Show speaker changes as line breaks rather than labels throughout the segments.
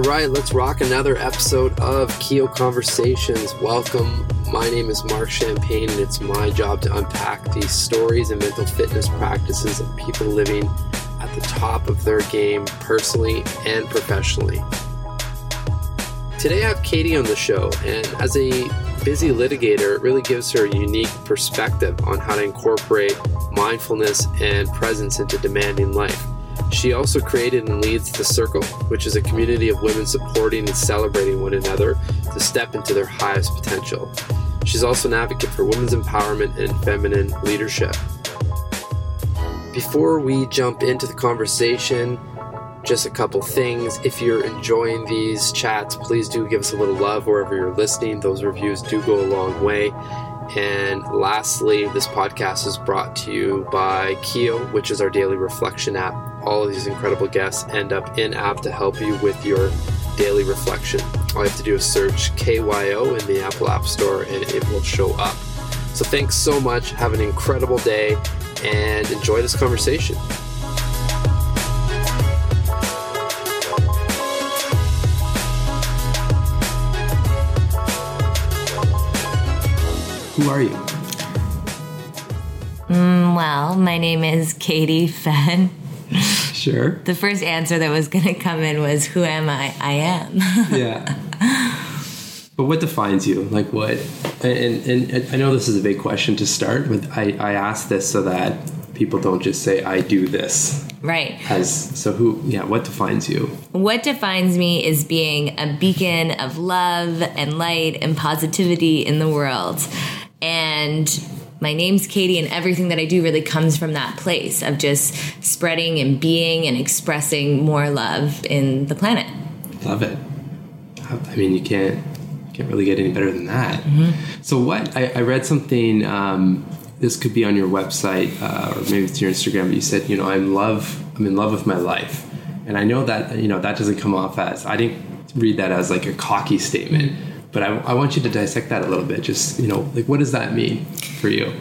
All right, let's rock another episode of KYO Conversations. Welcome. My name is Mark Champagne, and it's my job to unpack the stories and mental fitness practices of people living at the top of their game personally and professionally. Today I have Katie on the show, and as a busy litigator, it really gives her a unique perspective on how to incorporate mindfulness and presence into demanding life. She also created and leads The Circle, which is a community of women supporting and celebrating one another to step into their highest potential. She's also an advocate for women's empowerment and feminine leadership. Before we jump into the conversation, just a couple things. If you're enjoying these chats, please do give us a little love wherever you're listening. Those reviews do go a long way. And lastly, this podcast is brought to you by KYO, which is our daily reflection app. All of these incredible guests end up in app to help you with your daily reflection. All you have to do is search KYO in the Apple App Store and it will show up. So thanks so much. Have an incredible day and enjoy this conversation. Who are you?
Mm, well, my name is Katie Fenn.
Sure.
The first answer that was going to come in was, Who am I? I am.
yeah. But what defines you? Like what? And, and, and I know this is a big question to start with. I, I ask this so that people don't just say, I do this.
Right.
As so who yeah, what defines you?
What defines me is being a beacon of love and light and positivity in the world. And my name's Katie, and everything that I do really comes from that place of just spreading and being and expressing more love in the planet.
Love it. I mean, you can't you can't really get any better than that. Mm-hmm. So, what I, I read something. Um, this could be on your website uh, or maybe it's your Instagram. But you said, you know, I'm love. I'm in love with my life, and I know that you know that doesn't come off as I didn't read that as like a cocky statement but I, I want you to dissect that a little bit. Just, you know, like what does that mean for you?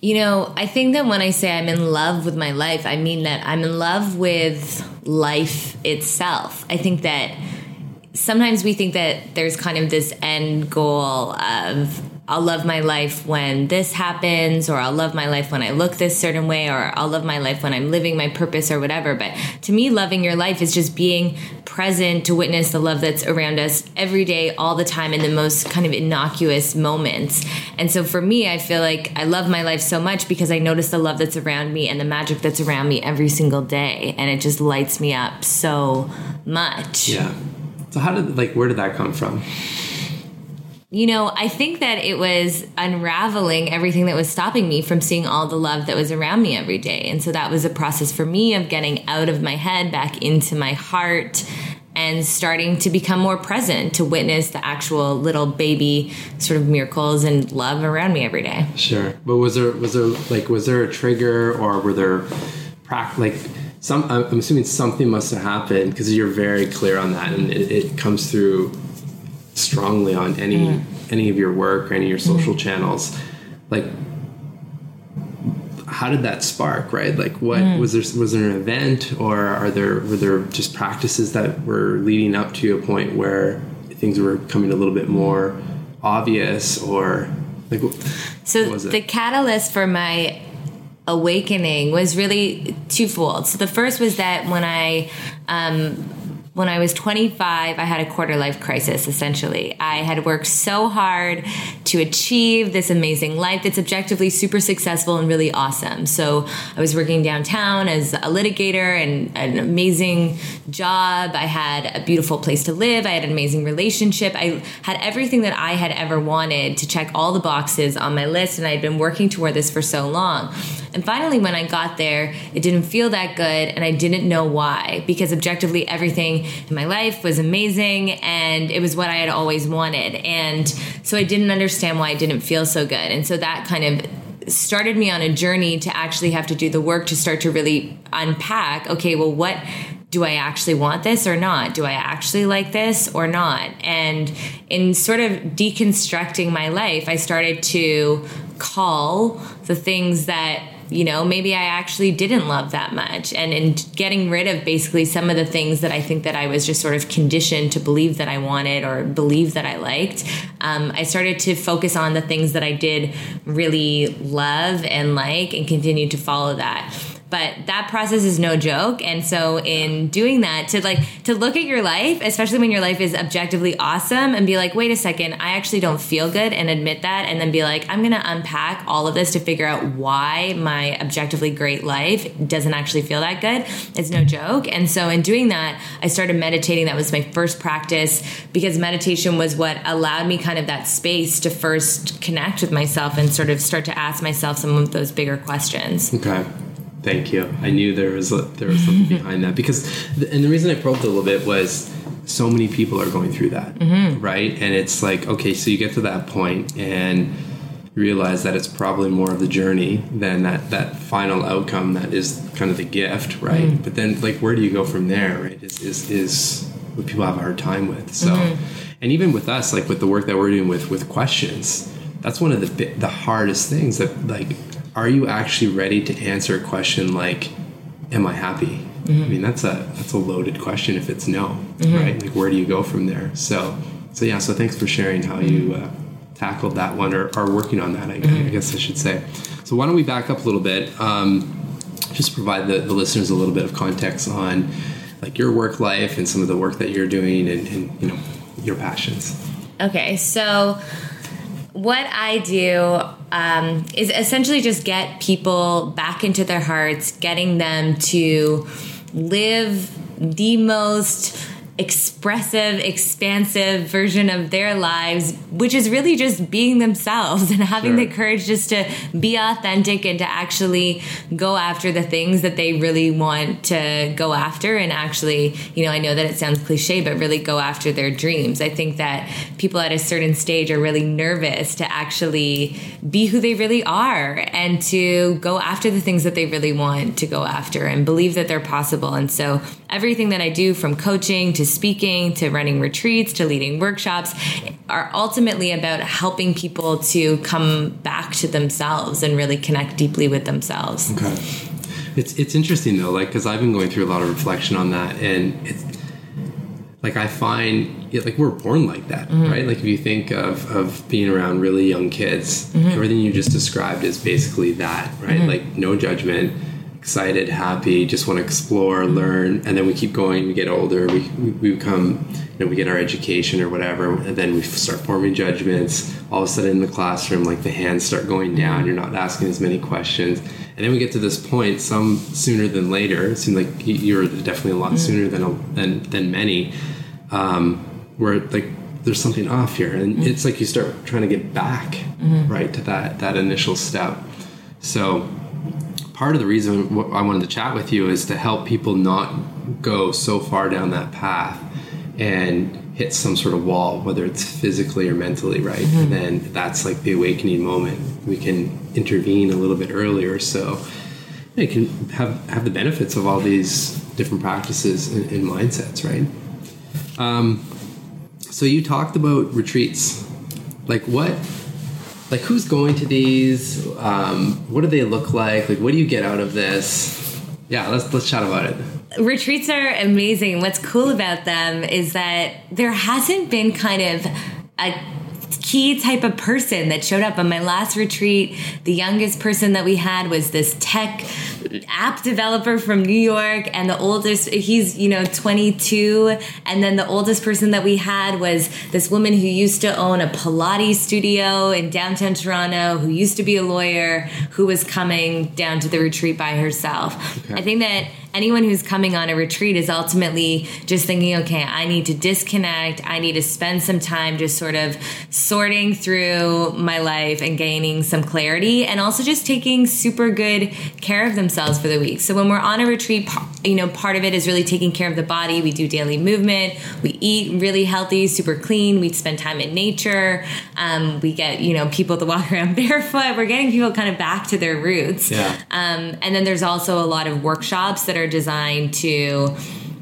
You know, I think that when I say I'm in love with my life, I mean that I'm in love with life itself. I think that sometimes we think that there's kind of this end goal of I'll love my life when this happens, or I'll love my life when I look this certain way, or I'll love my life when I'm living my purpose or whatever. But to me, loving your life is just being present to witness the love that's around us every day, all the time, in the most kind of innocuous moments. And so for me, I feel like I love my life so much because I notice the love that's around me and the magic that's around me every single day. And it just lights me up so much.
Yeah. So, how did, like, where did that come from?
You know, I think that it was unraveling everything that was stopping me from seeing all the love that was around me every day. And so that was a process for me of getting out of my head back into my heart and starting to become more present to witness the actual little baby sort of miracles and love around me every day.
Sure. But was there was there like was there a trigger or were there like some I'm assuming something must have happened because you're very clear on that and it, it comes through strongly on any mm. any of your work or any of your social mm. channels like how did that spark right like what mm. was there was there an event or are there were there just practices that were leading up to a point where things were coming a little bit more obvious or like
so the catalyst for my awakening was really twofold so the first was that when i um, when I was 25, I had a quarter life crisis, essentially. I had worked so hard to achieve this amazing life that's objectively super successful and really awesome. So I was working downtown as a litigator and an amazing job. I had a beautiful place to live. I had an amazing relationship. I had everything that I had ever wanted to check all the boxes on my list, and I'd been working toward this for so long. And finally, when I got there, it didn't feel that good, and I didn't know why because objectively, everything in my life was amazing and it was what I had always wanted. And so I didn't understand why it didn't feel so good. And so that kind of started me on a journey to actually have to do the work to start to really unpack okay, well, what do I actually want this or not? Do I actually like this or not? And in sort of deconstructing my life, I started to call the things that you know, maybe I actually didn't love that much. And in getting rid of basically some of the things that I think that I was just sort of conditioned to believe that I wanted or believe that I liked, um, I started to focus on the things that I did really love and like and continue to follow that but that process is no joke. And so in doing that to like to look at your life especially when your life is objectively awesome and be like wait a second i actually don't feel good and admit that and then be like i'm gonna unpack all of this to figure out why my objectively great life doesn't actually feel that good it's no joke. And so in doing that i started meditating. That was my first practice because meditation was what allowed me kind of that space to first connect with myself and sort of start to ask myself some of those bigger questions.
Okay Thank you. I knew there was there was something behind that because, and the reason I probed a little bit was so many people are going through that, mm-hmm. right? And it's like, okay, so you get to that point and realize that it's probably more of the journey than that that final outcome that is kind of the gift, right? Mm-hmm. But then, like, where do you go from there, right? Is is, is what people have a hard time with. So, mm-hmm. and even with us, like with the work that we're doing with with questions, that's one of the the hardest things that like are you actually ready to answer a question like, "Am I happy?" Mm-hmm. I mean, that's a that's a loaded question if it's no, mm-hmm. right? Like, where do you go from there? So, so yeah. So thanks for sharing how you uh, tackled that one or are working on that. I, mm-hmm. I, guess I should say. So why don't we back up a little bit? Um, just provide the, the listeners a little bit of context on like your work life and some of the work that you're doing and, and you know your passions.
Okay, so what I do um, is essentially just get people back into their hearts, getting them to live the most expressive, expansive version of their lives, which is really just being themselves and having sure. the courage just to be authentic and to actually go after the things that they really want to go after. And actually, you know, I know that it sounds cliche, but really go after their dreams. I think that people at a certain stage are really nervous to actually be who they really are and to go after the things that they really want to go after and believe that they're possible. And so everything that I do from coaching to speaking to running retreats to leading workshops are ultimately about helping people to come back to themselves and really connect deeply with themselves.
Okay. It's it's interesting though, like because I've been going through a lot of reflection on that, and it's like I find yeah, like we're born like that, mm-hmm. right? Like if you think of of being around really young kids, mm-hmm. everything you just described is basically that, right? Mm-hmm. Like no judgment excited, happy, just want to explore, learn, and then we keep going. We get older, we, we become, you know, we get our education or whatever, and then we start forming judgments. All of a sudden in the classroom, like the hands start going down. You're not asking as many questions, and then we get to this point, some sooner than later. It seems like you're definitely a lot mm-hmm. sooner than than than many, um, where like there's something off here, and mm-hmm. it's like you start trying to get back mm-hmm. right to that that initial step. So part of the reason I wanted to chat with you is to help people not go so far down that path and hit some sort of wall, whether it's physically or mentally, right? Mm-hmm. And then that's like the awakening moment. We can intervene a little bit earlier, so you can have have the benefits of all these different practices and, and mindsets, right? Um, so you talked about retreats. Like what like who's going to these? Um, what do they look like? Like what do you get out of this? Yeah let's let's chat about it.
Retreats are amazing. What's cool about them is that there hasn't been kind of a key type of person that showed up. On my last retreat the youngest person that we had was this tech app developer from New York, and the oldest, he's, you know, 22. And then the oldest person that we had was this woman who used to own a Pilates studio in downtown Toronto, who used to be a lawyer, who was coming down to the retreat by herself. Okay. I think that anyone who's coming on a retreat is ultimately just thinking, okay, I need to disconnect. I need to spend some time just sort of sorting through my life and gaining some clarity and also just taking super good care of themselves for the week. So when we're on a retreat, you know, part of it is really taking care of the body. We do daily movement. We eat really healthy, super clean. We spend time in nature. Um, we get, you know, people to walk around barefoot. We're getting people kind of back to their roots.
Yeah.
Um, and then there's also a lot of workshops that are are designed to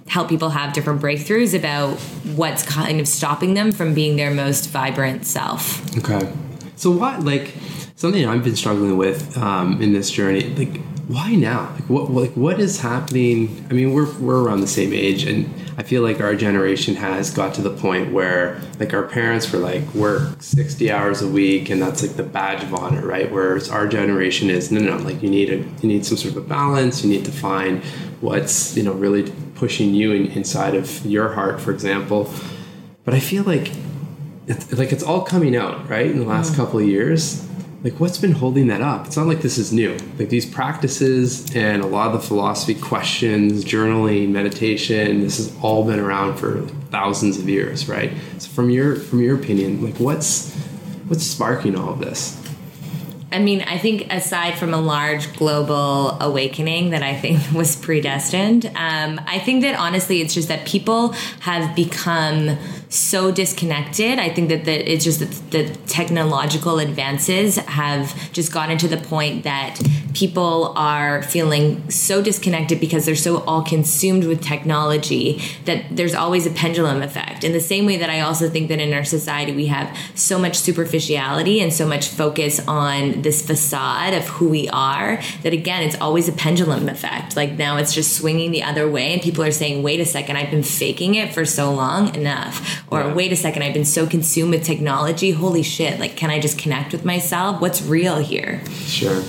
help people have different breakthroughs about what's kind of stopping them from being their most vibrant self.
Okay. So what like something I've been struggling with um, in this journey. Like, why now? Like, what like what is happening? I mean, we're we're around the same age, and I feel like our generation has got to the point where like our parents were like work sixty hours a week, and that's like the badge of honor, right? Whereas our generation is no, no, no like you need a you need some sort of a balance. You need to find what's you know really pushing you in, inside of your heart, for example. But I feel like it's, like it's all coming out right in the last mm. couple of years like what's been holding that up? It's not like this is new. Like these practices and a lot of the philosophy questions journaling meditation this has all been around for thousands of years right? So from your from your opinion like what's what's sparking all of this?
I mean, I think aside from a large global awakening that I think was predestined, um, I think that honestly, it's just that people have become so disconnected. I think that it's just that the technological advances have just gotten to the point that people are feeling so disconnected because they're so all consumed with technology that there's always a pendulum effect. In the same way that I also think that in our society we have so much superficiality and so much focus on this facade of who we are that again it's always a pendulum effect. Like now it's just swinging the other way and people are saying, "Wait a second, I've been faking it for so long, enough." Or, "Wait a second, I've been so consumed with technology, holy shit, like can I just connect with myself? What's real here?"
Sure.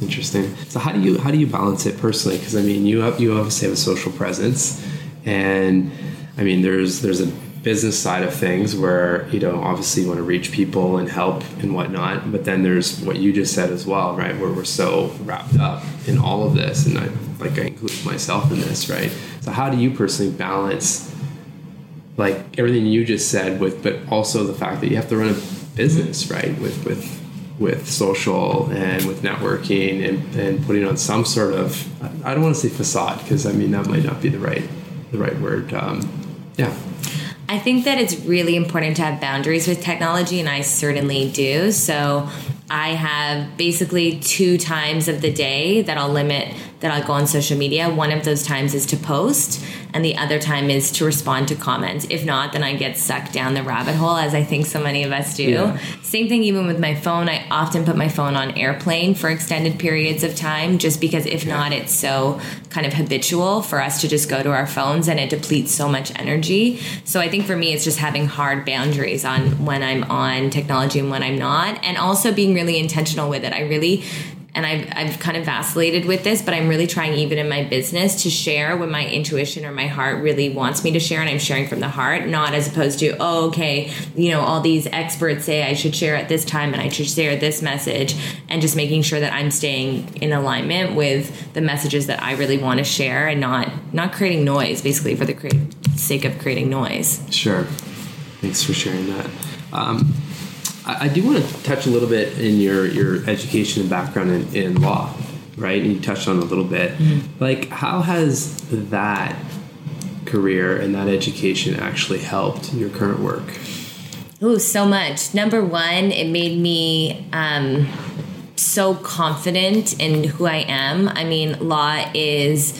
Interesting. So how do you how do you balance it personally? Because I mean, you have, you obviously have a social presence, and I mean, there's there's a business side of things where you know obviously you want to reach people and help and whatnot, but then there's what you just said as well, right? Where we're so wrapped up in all of this, and I like I include myself in this, right? So how do you personally balance? Like everything you just said with but also the fact that you have to run a business right with with with social and with networking and, and putting on some sort of I don't want to say facade because I mean that might not be the right the right word. Um, yeah.
I think that it's really important to have boundaries with technology, and I certainly do. So I have basically two times of the day that I'll limit that I'll go on social media. One of those times is to post, and the other time is to respond to comments. If not, then I get sucked down the rabbit hole, as I think so many of us do. Yeah. Same thing even with my phone. I often put my phone on airplane for extended periods of time, just because if yeah. not, it's so kind of habitual for us to just go to our phones and it depletes so much energy. So I think for me, it's just having hard boundaries on when I'm on technology and when I'm not, and also being really intentional with it. I really and I've, I've kind of vacillated with this, but I'm really trying, even in my business, to share when my intuition or my heart really wants me to share, and I'm sharing from the heart, not as opposed to, oh, okay, you know, all these experts say I should share at this time and I should share this message, and just making sure that I'm staying in alignment with the messages that I really want to share, and not not creating noise, basically for the sake of creating noise.
Sure. Thanks for sharing that. Um, I, do want to touch a little bit in your your education and background in, in law, right? And you touched on a little bit. Mm-hmm. Like, how has that career and that education actually helped your current work?
Oh, so much. Number one, it made me um, so confident in who I am. I mean, law is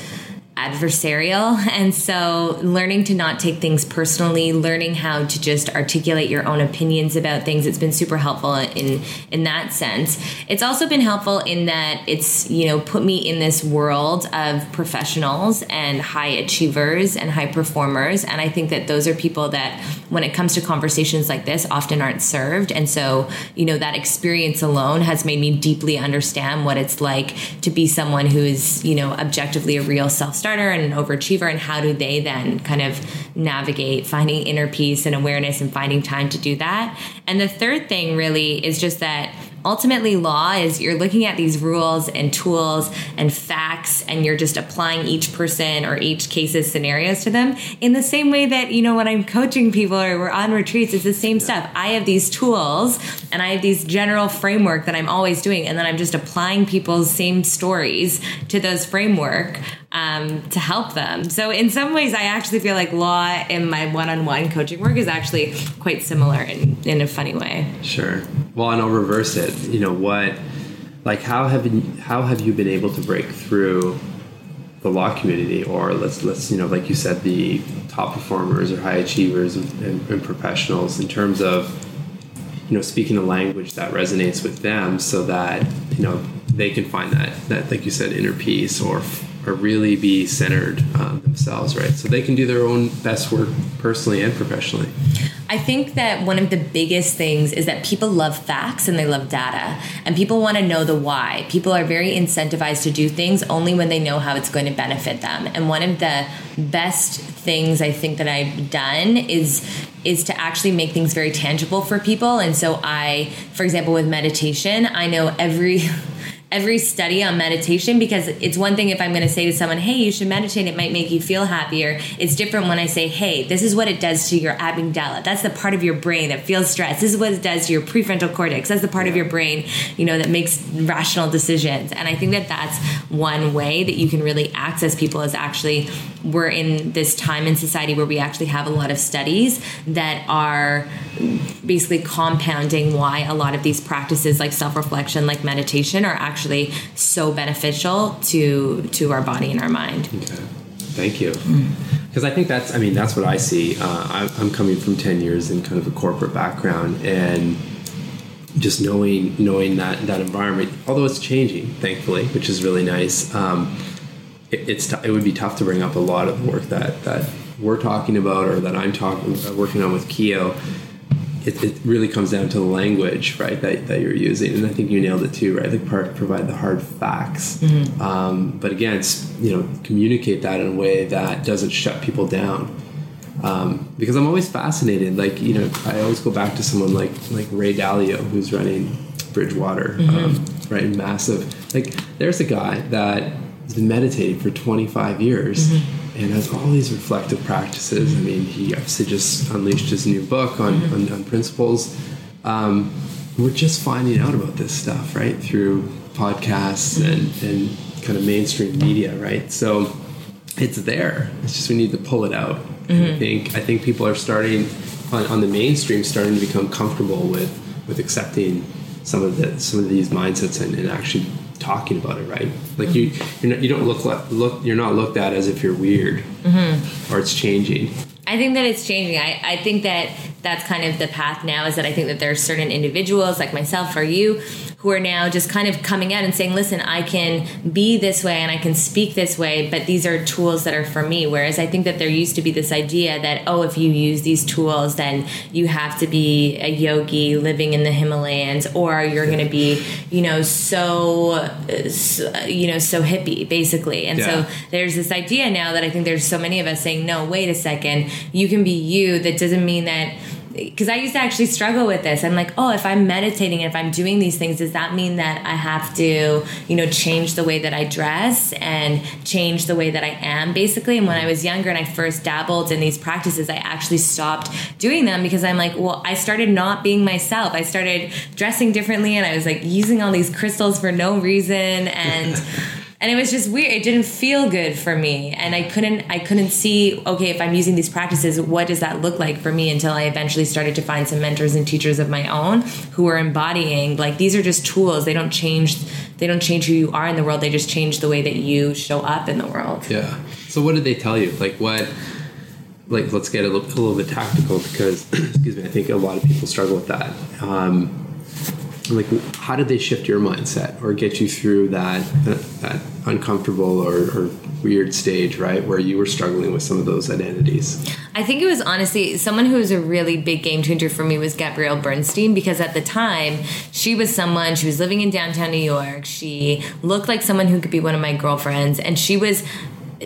adversarial. And so learning to not take things personally, learning how to just articulate your own opinions about things, it's been super helpful in in that sense. It's also been helpful in that it's, you know, put me in this world of professionals and high achievers and high performers. And I think that those are people that when it comes to conversations like this often aren't served. And so, you know, that experience alone has made me deeply understand what it's like to be someone who is, you know, objectively a real self starter and an overachiever and how do they then kind of navigate finding inner peace and awareness and finding time to do that? And the third thing really is just that ultimately law is you're looking at these rules and tools and facts and you're just applying each person or each case's scenarios to them in the same way that you know when i'm coaching people or we're on retreats it's the same stuff. I have these tools and i have these general framework that i'm always doing and then i'm just applying people's same stories to those framework um, to help them. So in some ways, I actually feel like law in my one-on-one coaching work is actually quite similar in, in a funny way.
Sure. Well, and I'll reverse it. You know what? Like, how have you, how have you been able to break through the law community, or let's let's you know, like you said, the top performers or high achievers and, and, and professionals in terms of you know speaking a language that resonates with them so that you know they can find that that like you said inner peace or or really be centered um, themselves right so they can do their own best work personally and professionally
I think that one of the biggest things is that people love facts and they love data, and people want to know the why. People are very incentivized to do things only when they know how it's going to benefit them. And one of the best things I think that I've done is is to actually make things very tangible for people. And so I, for example, with meditation, I know every every study on meditation because it's one thing if I'm going to say to someone, hey, you should meditate, it might make you feel happier. It's different when I say, hey, this is what it does to your amygdala. That's the part of your brain that feels stress. This is what it does to your prefrontal cortex. That's the part of your brain, you know, that makes rational decisions. And I think that that's one way that you can really access people is actually we're in this time in society where we actually have a lot of studies that are basically compounding why a lot of these practices like self-reflection like meditation are actually so beneficial to to our body and our mind
okay. thank you because mm. i think that's i mean that's what i see uh, i'm coming from 10 years in kind of a corporate background and just knowing knowing that that environment although it's changing thankfully which is really nice um, it, it's t- it would be tough to bring up a lot of work that that we're talking about or that I'm talking working on with KYO. It, it, really comes down to the language, right, that, that you're using, and I think you nailed it too, right? Like part provide the hard facts, mm-hmm. um, but again, it's, you know, communicate that in a way that doesn't shut people down. Um, because I'm always fascinated. Like you know, I always go back to someone like like Ray Dalio, who's running Bridgewater, mm-hmm. um, right? Massive. Like there's a guy that has been meditating for 25 years mm-hmm. And has all these reflective practices. I mean, he obviously just unleashed his new book on, mm-hmm. on, on, principles. Um, we're just finding out about this stuff, right, through podcasts mm-hmm. and, and kind of mainstream media, right? So it's there. It's just we need to pull it out. I mm-hmm. think I think people are starting on, on the mainstream starting to become comfortable with with accepting some of the some of these mindsets and, and actually talking about it, right? Like you, you're not, you don't look like, look, you're not looked at as if you're weird mm-hmm. or it's changing.
I think that it's changing. I, I think that that's kind of the path now is that I think that there are certain individuals like myself or you who are now just kind of coming out and saying, listen, I can be this way and I can speak this way, but these are tools that are for me. Whereas I think that there used to be this idea that, oh, if you use these tools, then you have to be a yogi living in the Himalayas or you're going to be, you know, so, you know, so hippie basically. And yeah. so there's this idea now that I think there's so many of us saying, no, wait a second, you can be you. That doesn't mean that because I used to actually struggle with this. I'm like, oh, if I'm meditating and if I'm doing these things, does that mean that I have to, you know, change the way that I dress and change the way that I am, basically? And when I was younger and I first dabbled in these practices, I actually stopped doing them because I'm like, well, I started not being myself. I started dressing differently and I was like using all these crystals for no reason and and it was just weird. It didn't feel good for me. And i couldn't i couldn't see okay if i'm using these practices what does that look like for me until i eventually started to find some mentors and teachers of my own who are embodying like these are just tools. They don't change they don't change who you are in the world. They just change the way that you show up in the world.
Yeah. So what did they tell you? Like what like let's get a little, a little bit tactical because excuse me i think a lot of people struggle with that. Um, like how did they shift your mindset or get you through that that uncomfortable or, or, weird stage right where you were struggling with some of those identities?
I think it was honestly someone who was a really big game changer for me was gabrielle bernstein because at the time she was someone she was living in downtown new york. She looked like someone who could be one of my girlfriends and she was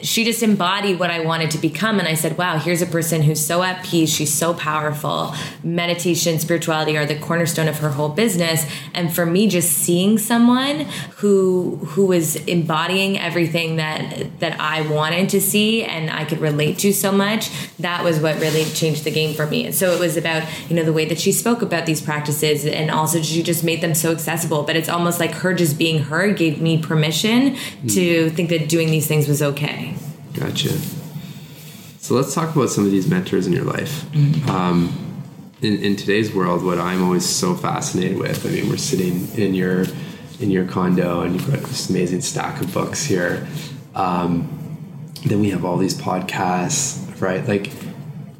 she just embodied what I wanted to become. And I said, wow, here's a person who's so at peace. She's so powerful. Meditation, spirituality are the cornerstone of her whole business. And for me, just seeing someone who who was embodying everything that that I wanted to see and I could relate to so much, that was what really changed the game for me. And so it was about, you know, the way that she spoke about these practices and also she just made them so accessible. But it's almost like her just being her gave me permission mm. to think that doing these things was okay.
Gotcha. So let's talk about some of these mentors in your life. Mm-hmm. Um, in, in today's world, what I'm always so fascinated with, I mean, we're sitting in your in your condo and you've got this amazing stack of books here. Um, then we have all these podcasts, right? Like,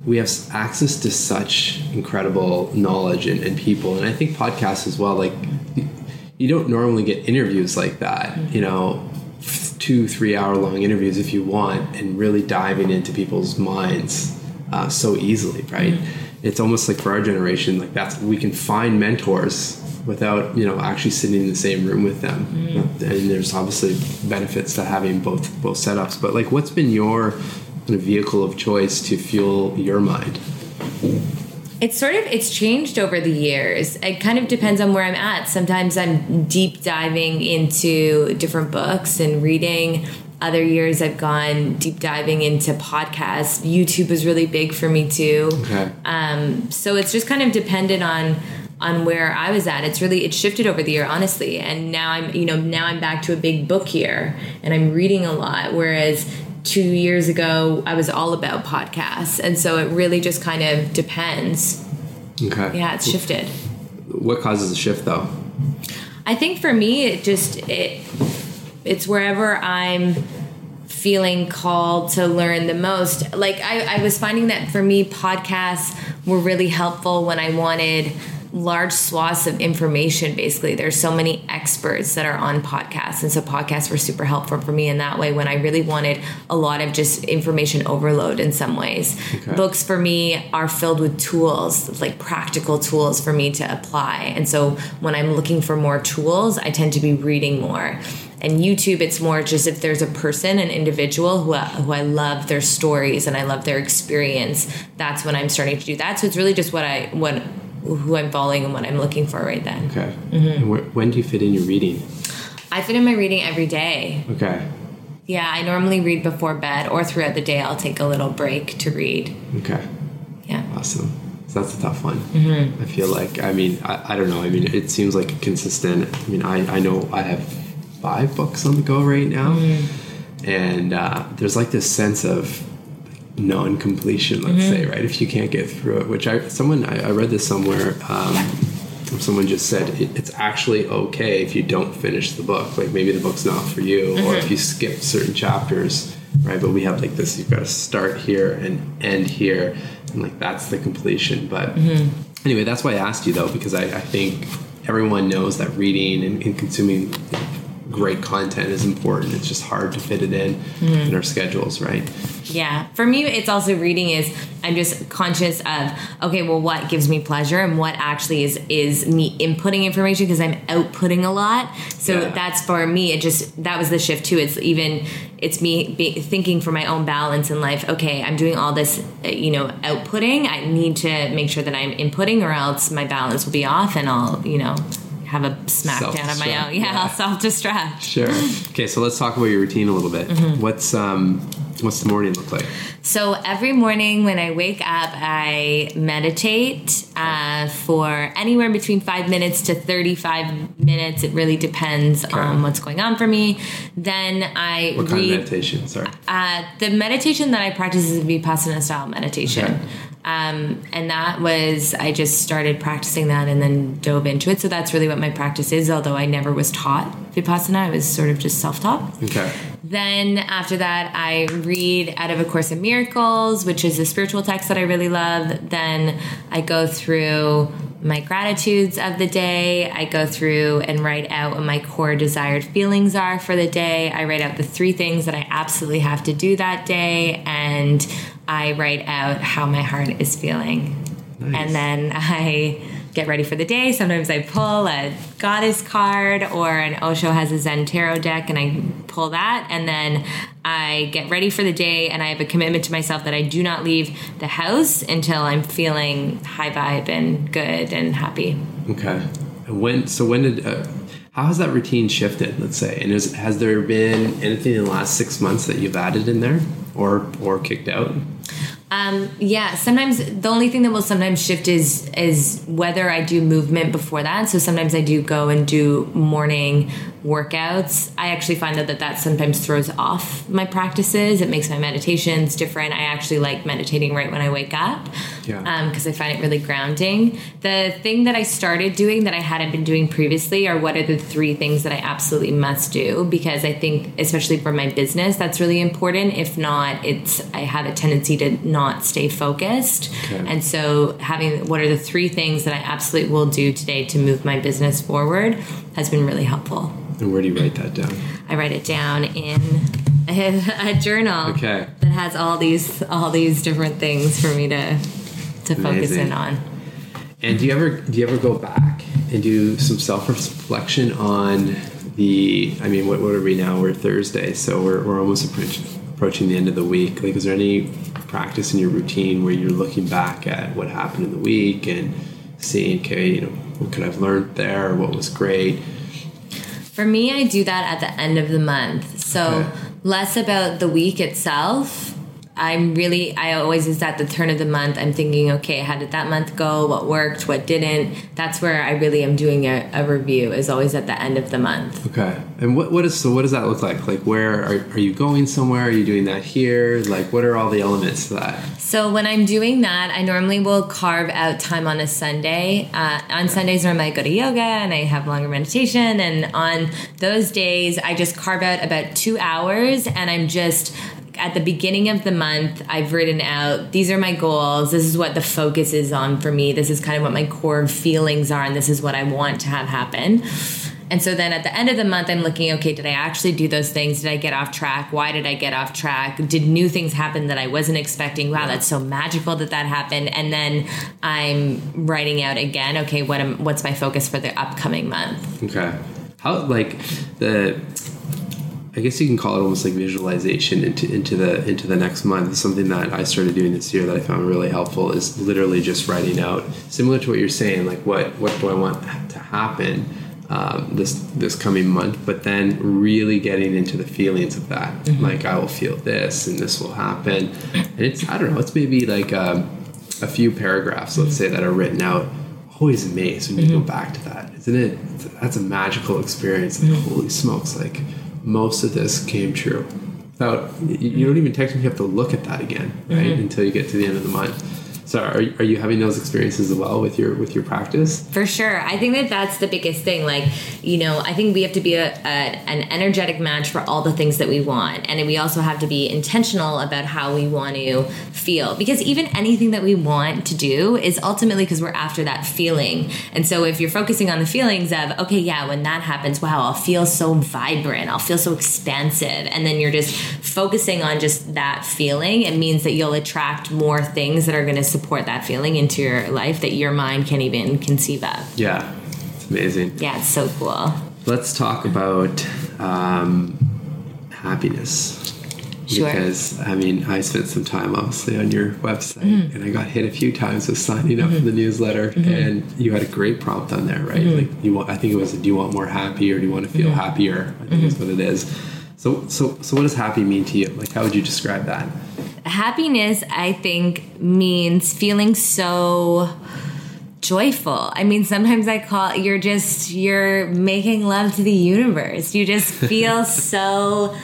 we have access to such incredible knowledge and, and people, and I think podcasts as well. Like you don't normally get interviews like that, you know, two three hour long interviews if you want, and really diving into people's minds uh, so easily, right? Mm-hmm. It's almost like for our generation, like that's we can find mentors without you know actually sitting in the same room with them mm-hmm. and there's obviously benefits to having both both setups but like what's been your kind of vehicle of choice to fuel your mind?
It's sort of it's changed over the years. It kind of depends on where I'm at. Sometimes I'm deep diving into different books and reading. Other years I've gone deep diving into podcasts. YouTube is really big for me too. Okay. Um, so it's just kind of dependent on on where I was at. It's really it shifted over the year, honestly. And now I'm you know now I'm back to a big book here, and I'm reading a lot. Whereas two years ago, I was all about podcasts. And so it really just kind of depends.
Okay.
Yeah, it's shifted.
What causes the shift though?
I think for me, it just, it, it's wherever I'm feeling called to learn the most. Like I, I was finding that for me, podcasts were really helpful when I wanted large swaths of information basically there's so many experts that are on podcasts and so podcasts were super helpful for me in that way when i really wanted a lot of just information overload in some ways okay. books for me are filled with tools like practical tools for me to apply and so when i'm looking for more tools i tend to be reading more and YouTube, it's more just if there's a person, an individual who I, who I love their stories and I love their experience, that's when I'm starting to do that. So it's really just what I what who I'm following and what I'm looking for right then.
Okay. Mm-hmm. Wh- when do you fit in your reading?
I fit in my reading every day.
Okay.
Yeah, I normally read before bed or throughout the day. I'll take a little break to read.
Okay.
Yeah.
Awesome. So that's a tough one. Mm-hmm. I feel like, I mean, I, I don't know. I mean, it seems like consistent. I mean, I, I know I have five books on the go right now. Mm-hmm. And uh, there's like this sense of non-completion let's mm-hmm. say right if you can't get through it which i someone i, I read this somewhere um, someone just said it, it's actually okay if you don't finish the book like maybe the book's not for you mm-hmm. or if you skip certain chapters right but we have like this you've got to start here and end here and like that's the completion but mm-hmm. anyway that's why i asked you though because i, I think everyone knows that reading and, and consuming great content is important. It's just hard to fit it in mm-hmm. in our schedules, right?
Yeah. For me, it's also reading is I'm just conscious of okay, well, what gives me pleasure and what actually is is me inputting information because I'm outputting a lot. So yeah. that's for me. It just that was the shift too. It's even it's me be, thinking for my own balance in life. Okay, I'm doing all this, you know, outputting. I need to make sure that I'm inputting, or else my balance will be off, and I'll you know have a smackdown of my own. Yeah, yeah. Self destruct.
Sure. Okay, so let's talk about your routine a little bit. Mm-hmm. What's um, what's the morning look like?
So every morning when I wake up, I meditate uh, for anywhere between five minutes to thirty-five minutes. It really depends okay. on what's going on for me. Then I
what
read.
Kind of meditation? Sorry.
Uh, the meditation that I practice is vipassana style meditation. Okay. Um, and that was, I just started practicing that and then dove into it. So that's really what my practice is, although I never was taught Vipassana. I was sort of just self taught.
Okay.
Then after that, I read out of A Course in Miracles, which is a spiritual text that I really love. Then I go through my gratitudes of the day. I go through and write out what my core desired feelings are for the day. I write out the three things that I absolutely have to do that day. And I write out how my heart is feeling. Nice. And then I get ready for the day. Sometimes I pull a goddess card or an Osho has a Zen tarot deck and I pull that. And then I get ready for the day and I have a commitment to myself that I do not leave the house until I'm feeling high vibe and good and happy.
Okay. When, so when did, uh, how has that routine shifted, let's say? And is, has there been anything in the last six months that you've added in there or, or kicked out?
Um, yeah, sometimes the only thing that will sometimes shift is is whether I do movement before that. So sometimes I do go and do morning workouts. I actually find out that that sometimes throws off my practices. It makes my meditations different. I actually like meditating right when I wake up.
Yeah.
Um, because I find it really grounding. The thing that I started doing that I hadn't been doing previously are what are the three things that I absolutely must do because I think, especially for my business, that's really important. If not, it's I have a tendency to not stay focused,
Okay.
and so having what are the three things that I absolutely will do today to move my business forward has been really helpful.
And where do you write that down?
I write it down in a, a journal
Okay.
that has all these all these different things for me to to focus in on.
And do you ever do you ever go back and do some self reflection on the? I mean, what, what are we now? We're Thursday, so we're, we're almost approach, approaching the end of the week. Like, is there any practice in your routine where you're looking back at what happened in the week and seeing, okay, you know, what could I've learned there? What was great?
For me, I do that at the end of the month. So
Okay.
less about the week itself. I'm really, I always is at the turn of the month. I'm thinking, okay, how did that month go? What worked? What didn't? That's where I really am doing a, a review. Is always at the end of the month.
Okay. And what what is so? What does that look like? Like, where are, are you going somewhere? Are you doing that here? Like, what are all the elements to that?
So when I'm doing that, I normally will carve out time on a Sunday. Uh, on Sundays, normally I go to yoga and I have longer meditation. And on those days, I just carve out about two hours, and I'm just at the beginning of the month, I've written out these are my goals. This is what the focus is on for me. This is kind of what my core feelings are, and this is what I want to have happen. And so then at the end of the month, I'm looking, okay, did I actually do those things? Did I get off track? Why did I get off track? Did new things happen that I wasn't expecting? Wow, that's so magical that that happened. And then I'm writing out again, okay, what am, what's my focus for the upcoming month?
Okay. How like the I guess you can call it almost like visualization into into the into the next month. Something that I started doing this year that I found really helpful is literally just writing out similar to what you're saying, like what what do I want to happen um, this this coming month, but then really getting into the feelings of that. Like I will feel this and this will happen, and it's I don't know, it's maybe like um, a few paragraphs, let's say, that are written out always amazed when you go back to that, isn't it? That's a magical experience. Like, holy smokes! Like most of this came true. Without you, you don't even technically have to look at that again, right? Mm-hmm. Until you get to the end of the month. So, are, are you having those experiences as well with your with your practice?
For sure. I think that that's the biggest thing. Like, you know, I think we have to be a, a, an energetic match for all the things that we want. And we also have to be intentional about how we want to feel. Because even anything that we want to do is ultimately because we're after that feeling. And so if you're focusing on the feelings of, okay, yeah, when that happens, wow, I'll feel so vibrant, I'll feel so expansive. And then you're just focusing on just that feeling, it means that you'll attract more things that are going to support that feeling into your life that your mind can't even conceive of.
Yeah, it's amazing.
Yeah, it's so cool.
Let's talk about um, happiness.
Sure.
Because I mean, I spent some time obviously on your website, mm-hmm. and I got hit a few times with signing up mm-hmm. for the newsletter. Mm-hmm. And you had a great prompt on there, right? Like you want, I think it was, do you want more happy or do you want to feel happier? I think is what it is. So, so, so, what does happy mean to you? Like, how would you describe that?
Happiness, I think, means feeling so joyful. I mean, sometimes I call you're just you're making love to the universe. You just feel so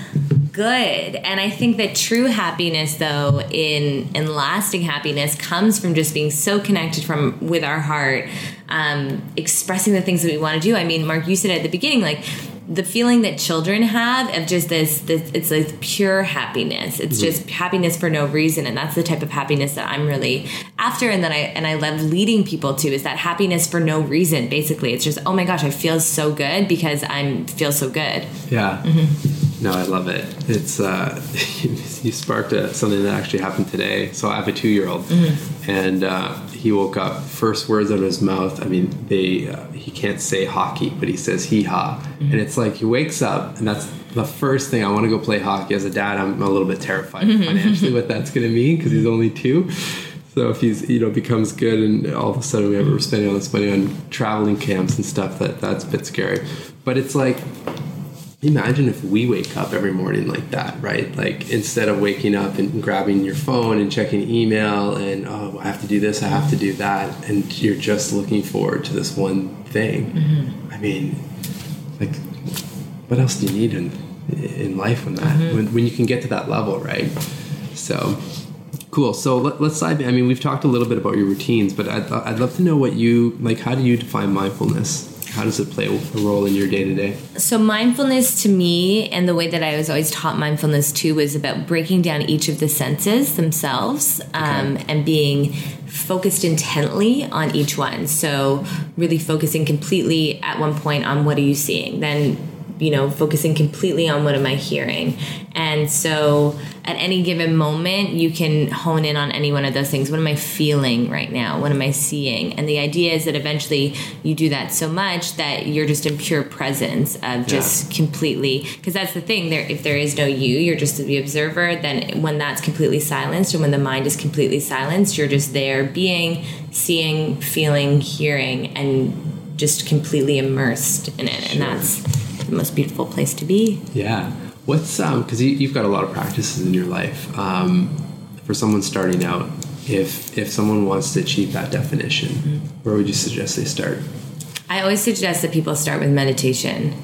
good. And I think that true happiness though in in lasting happiness comes from just being so connected from with our heart um expressing the things that we want to do. I mean, Mark you said at the beginning like the feeling that children have of just this, this it's like pure happiness. It's mm-hmm. just happiness for no reason and that's the type of happiness that i'm really after and that i and i love leading people to is that happiness for no reason basically. It's just oh my gosh i feel so good because i'm feel so good.
Yeah. Mm-hmm. No, I love it. It's uh, you sparked a, something that actually happened today. So I have a two-year-old, and uh, he woke up. First words out of his mouth. I mean, they uh, he can't say hockey, but he says hee haw, and it's like he wakes up, and that's the first thing I want to go play hockey. As a dad, I'm a little bit terrified financially what that's going to mean because he's only two. So if he's you know becomes good and all of a sudden we have we're spending all this money on traveling camps and stuff that that's a bit scary. But it's like imagine if we wake up every morning like that, right? Like instead of waking up and grabbing your phone and checking email and oh I have to do this, I have to do that, and you're just looking forward to this one thing. Mm-hmm. I mean, like what else do you need in in life when that mm-hmm. when, when you can get to that level, right? So Cool. So let, us dive. I mean, we've talked a little bit about your routines, but I'd, I'd love to know what you like. How do you define mindfulness? How does it play a role in your day to day?
So, mindfulness to me, and the way that I was always taught mindfulness too, was about breaking down each of the senses themselves um, okay. and being focused intently on each one. So, really focusing completely at one point on what are you seeing, then you know, focusing completely on what am I hearing. And so at any given moment, you can hone in on any one of those things. What am I feeling right now? What am I seeing? And the idea is that eventually you do that so much that you're just in pure presence of just yeah. completely, because that's the thing. There, if there is no you, you're just the observer. Then when that's completely silenced, and when the mind is completely silenced, you're just there, being, seeing, feeling, hearing, and just completely immersed in it. Sure. And that's the most beautiful place to be.
Yeah. What's um because you, have got a lot of practices in your life. Um, for someone starting out, if if someone wants to achieve that definition, mm-hmm. where would you suggest they start?
I always suggest that people start with meditation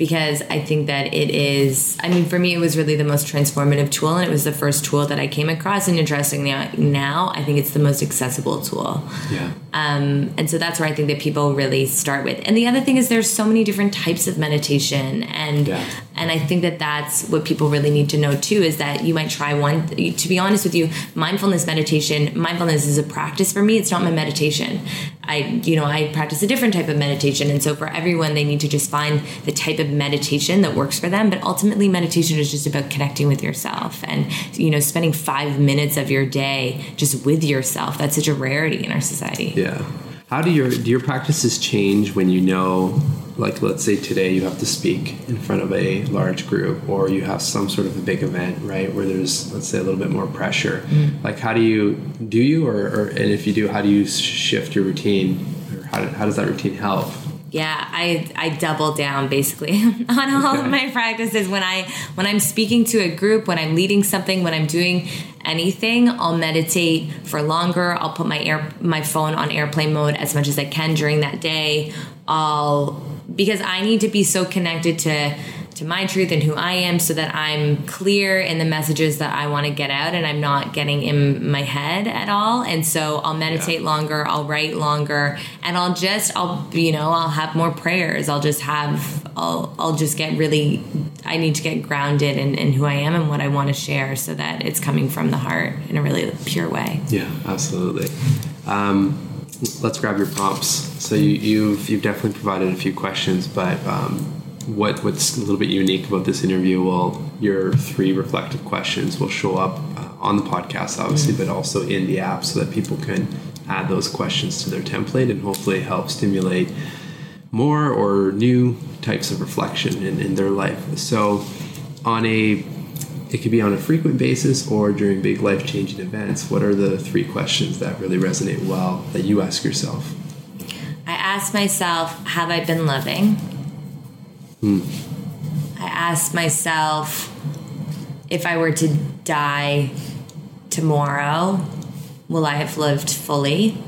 because I think that it is, I mean, for me, it was really the most transformative tool, and it was the first tool that I came across. And interestingly, now I think it's the most accessible tool.
Yeah.
Um, and so that's where I think that people really start with. And the other thing is, there's so many different types of meditation, and yeah. And I think that that's what people really need to know too is that you might try one. To be honest with you, mindfulness meditation, mindfulness is a practice for me. It's not my meditation. I, you know, I practice a different type of meditation. And so for everyone, they need to just find the type of meditation that works for them. But ultimately, meditation is just about connecting with yourself and, you know, spending five minutes of your day just with yourself. That's such a rarity in our society.
Yeah. How do your do your practices change when you know like let's say today you have to speak in front of a large group or you have some sort of a big event right where there's let's say a little bit more pressure. Mm. like how do you do you or, or, and if you do how do you shift your routine? Or how, how does that routine help?
Yeah i i double down basically on all okay. of my practices. When i when i'm speaking to a group when i'm leading something when i'm doing anything i'll meditate for longer. I'll put my air my phone on airplane mode as much as i can during that day. I'll because I need to be so connected to to my truth and who I am so that I'm clear in the messages that I want to get out and I'm not getting in my head at all. And so I'll meditate yeah. longer, I'll write longer, and I'll just I'll you know, I'll have more prayers. I'll just have I'll I'll just get really I need to get grounded in, in who I am and what I want to share so that it's coming from the heart in a really pure way.
Yeah, absolutely. Um, let's grab your prompts. So you, have you've, you've definitely provided a few questions, but um, what what's a little bit unique about this interview? Well, your three reflective questions will show up uh, on the podcast, obviously, mm-hmm. but also in the app, so that people can add those questions to their template and hopefully help stimulate more or new types of reflection in, in their life. So, on a it could be on a frequent basis or during big life changing events. What are the three questions that really resonate well that you ask yourself?
I ask myself, have I been loving? Hmm. I ask myself, if I were to die tomorrow, will I have lived fully?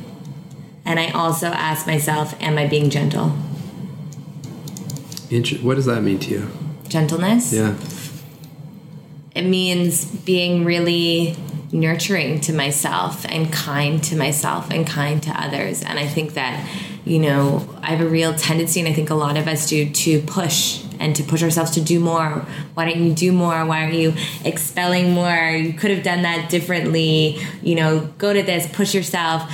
And I also ask myself, am I being gentle?
what does that mean to you?
Gentleness?
Yeah
it means being really nurturing to myself and kind to myself and kind to others. And I think that, you know, I have a real tendency, and I think a lot of us do, to push and to push ourselves to do more. Why don't you do more? Why aren't you expelling more? You could have done that differently. You know, go to this, push yourself,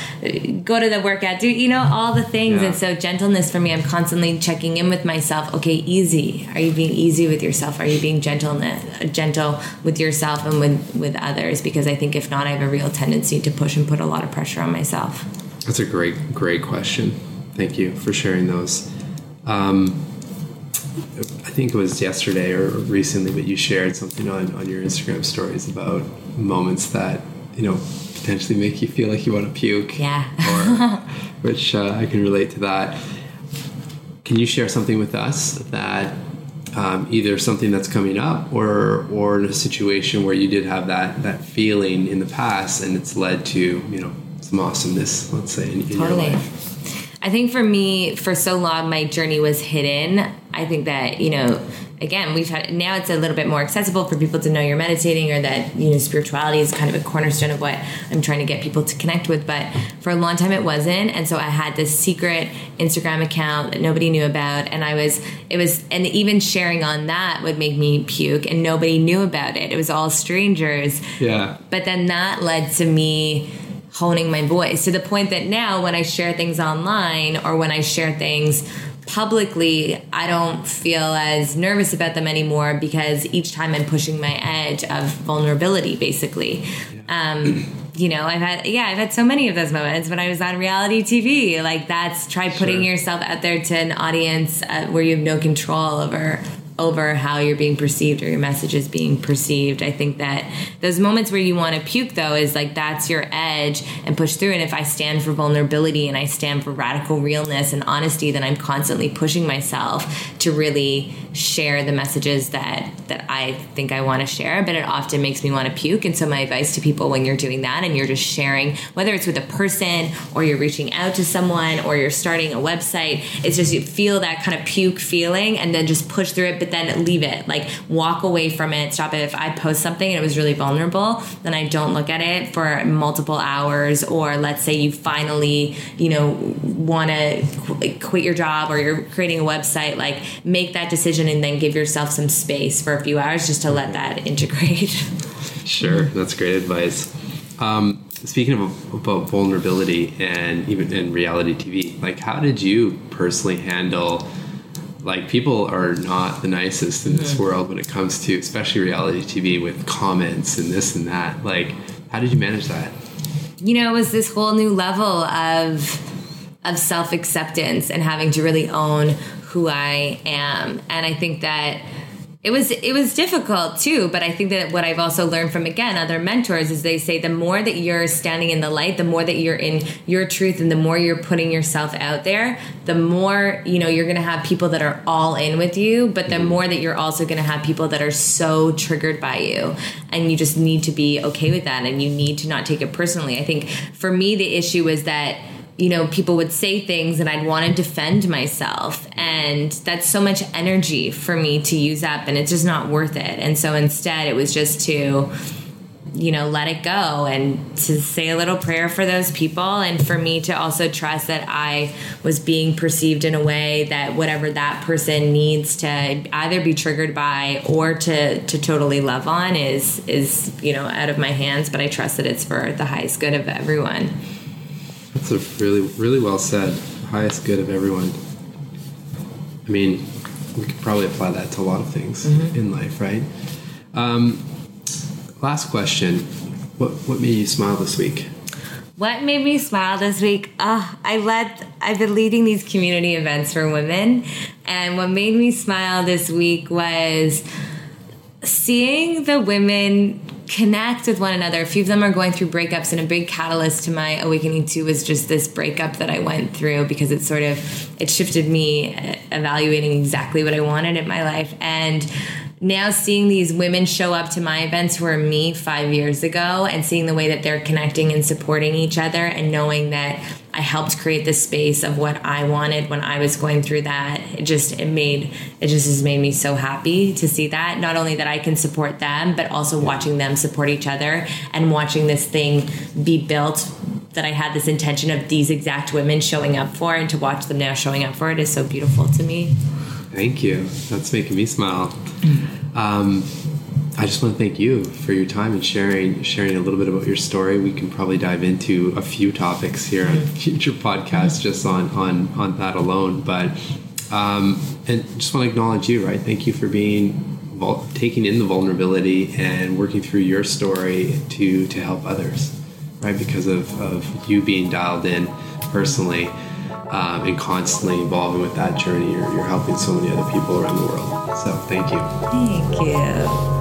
go to the workout, do, you know, all the things. Yeah. And so, gentleness for me, I'm constantly checking in with myself. Okay, easy. Are you being easy with yourself? Are you being gentleness, gentle with yourself and with, with others? Because I think if not, I have a real tendency to push and put a lot of pressure on myself.
That's a great, great question. Thank you for sharing those. Um, think it was yesterday or recently, but you shared something on, on your Instagram stories about moments that, you know, potentially make you feel like you want to puke.
Yeah.
or, which uh, I can relate to that. Can you share something with us that um, either something that's coming up or or in a situation where you did have that that feeling in the past and it's led to you know some awesomeness let's say in, in totally. your life
I think for me, for so long, my journey was hidden. I think that, you know, again, we've had now it's a little bit more accessible for people to know you're meditating or that, you know, spirituality is kind of a cornerstone of what I'm trying to get people to connect with. But for a long time, it wasn't. And so I had this secret Instagram account that nobody knew about. And I was, it was, and even sharing on that would make me puke and nobody knew about it. It was all strangers.
Yeah.
But then that led to me honing my voice to the point that now when I share things online or when I share things publicly, I don't feel as nervous about them anymore because each time I'm pushing my edge of vulnerability, basically. Yeah. Um, you know, I've had, yeah, I've had so many of those moments when I was on reality TV. Like, that's try putting sure. yourself out there to an audience uh, where you have no control over over how you're being perceived or your message is being perceived. I think that those moments where you want to puke, though, is like that's your edge and push through. And if I stand for vulnerability and I stand for radical realness and honesty, then I'm constantly pushing myself to really share the messages that that I think I want to share. But it often makes me want to puke. And so my advice to people when you're doing that and you're just sharing, whether it's with a person or you're reaching out to someone or you're starting a website, it's just you feel that kind of puke feeling and then just push through it. But then leave it. Like walk away from it, stop it. If I post something and it was really vulnerable, then I don't look at it for multiple hours. Or let's say you finally, you know, want to qu- quit your job or you're creating a website, like make that decision and then give yourself some space for a few hours just to let that integrate.
sure, that's great advice. Um, speaking of about vulnerability and even in reality TV, like how did you personally handle? like people are not the nicest in this mm-hmm. world when it comes to especially reality TV with comments and this and that. Like, how did you manage that?
You know, it was this whole new level of of self acceptance and having to really own who I am. And I think that it was it was difficult too but i think that what i've also learned from again other mentors is they say the more that you're standing in the light the more that you're in your truth and the more you're putting yourself out there the more you know you're going to have people that are all in with you but the mm-hmm. more that you're also going to have people that are so triggered by you and you just need to be okay with that and you need to not take it personally i think for me the issue was that you know, people would say things and I'd want to defend myself. And that's so much energy for me to use up and it's just not worth it. And so instead, it was just to, you know, let it go and to say a little prayer for those people and for me to also trust that I was being perceived in a way that whatever that person needs to either be triggered by or to to totally love on is is, you know, out of my hands, but I trust that it's for the highest good of everyone.
That's a really, really well said. Highest good of everyone. I mean, we could probably apply that to a lot of things mm-hmm. in life, right? Um, last question. What what made you smile this week?
What made me smile this week? Oh, I led. I've been leading these community events for women, and what made me smile this week was seeing the women connect with one another. A few of them are going through breakups, and a big catalyst to my awakening too was just this breakup that I went through because it sort of it shifted me uh, evaluating exactly what I wanted in my life and now seeing these women show up to my events who were me five years ago and seeing the way that they're connecting and supporting each other and knowing that I helped create the space of what I wanted when I was going through that. It just it made it just has made me so happy to see that. Not only that I can support them, but also watching them support each other and watching this thing be built that I had this intention of these exact women showing up for and to watch them now showing up for it is so beautiful to me.
Thank you. That's making me smile. Um, I just want to thank you for your time and sharing sharing a little bit about your story. We can probably dive into a few topics here on future podcasts just on on on that alone. But um, and just want to acknowledge you, right? Thank you for being taking in the vulnerability and working through your story to to help others, right? Because of of you being dialed in personally. Um, and constantly evolving with that journey, you're, you're helping so many other people around the world. So, thank you.
Thank you.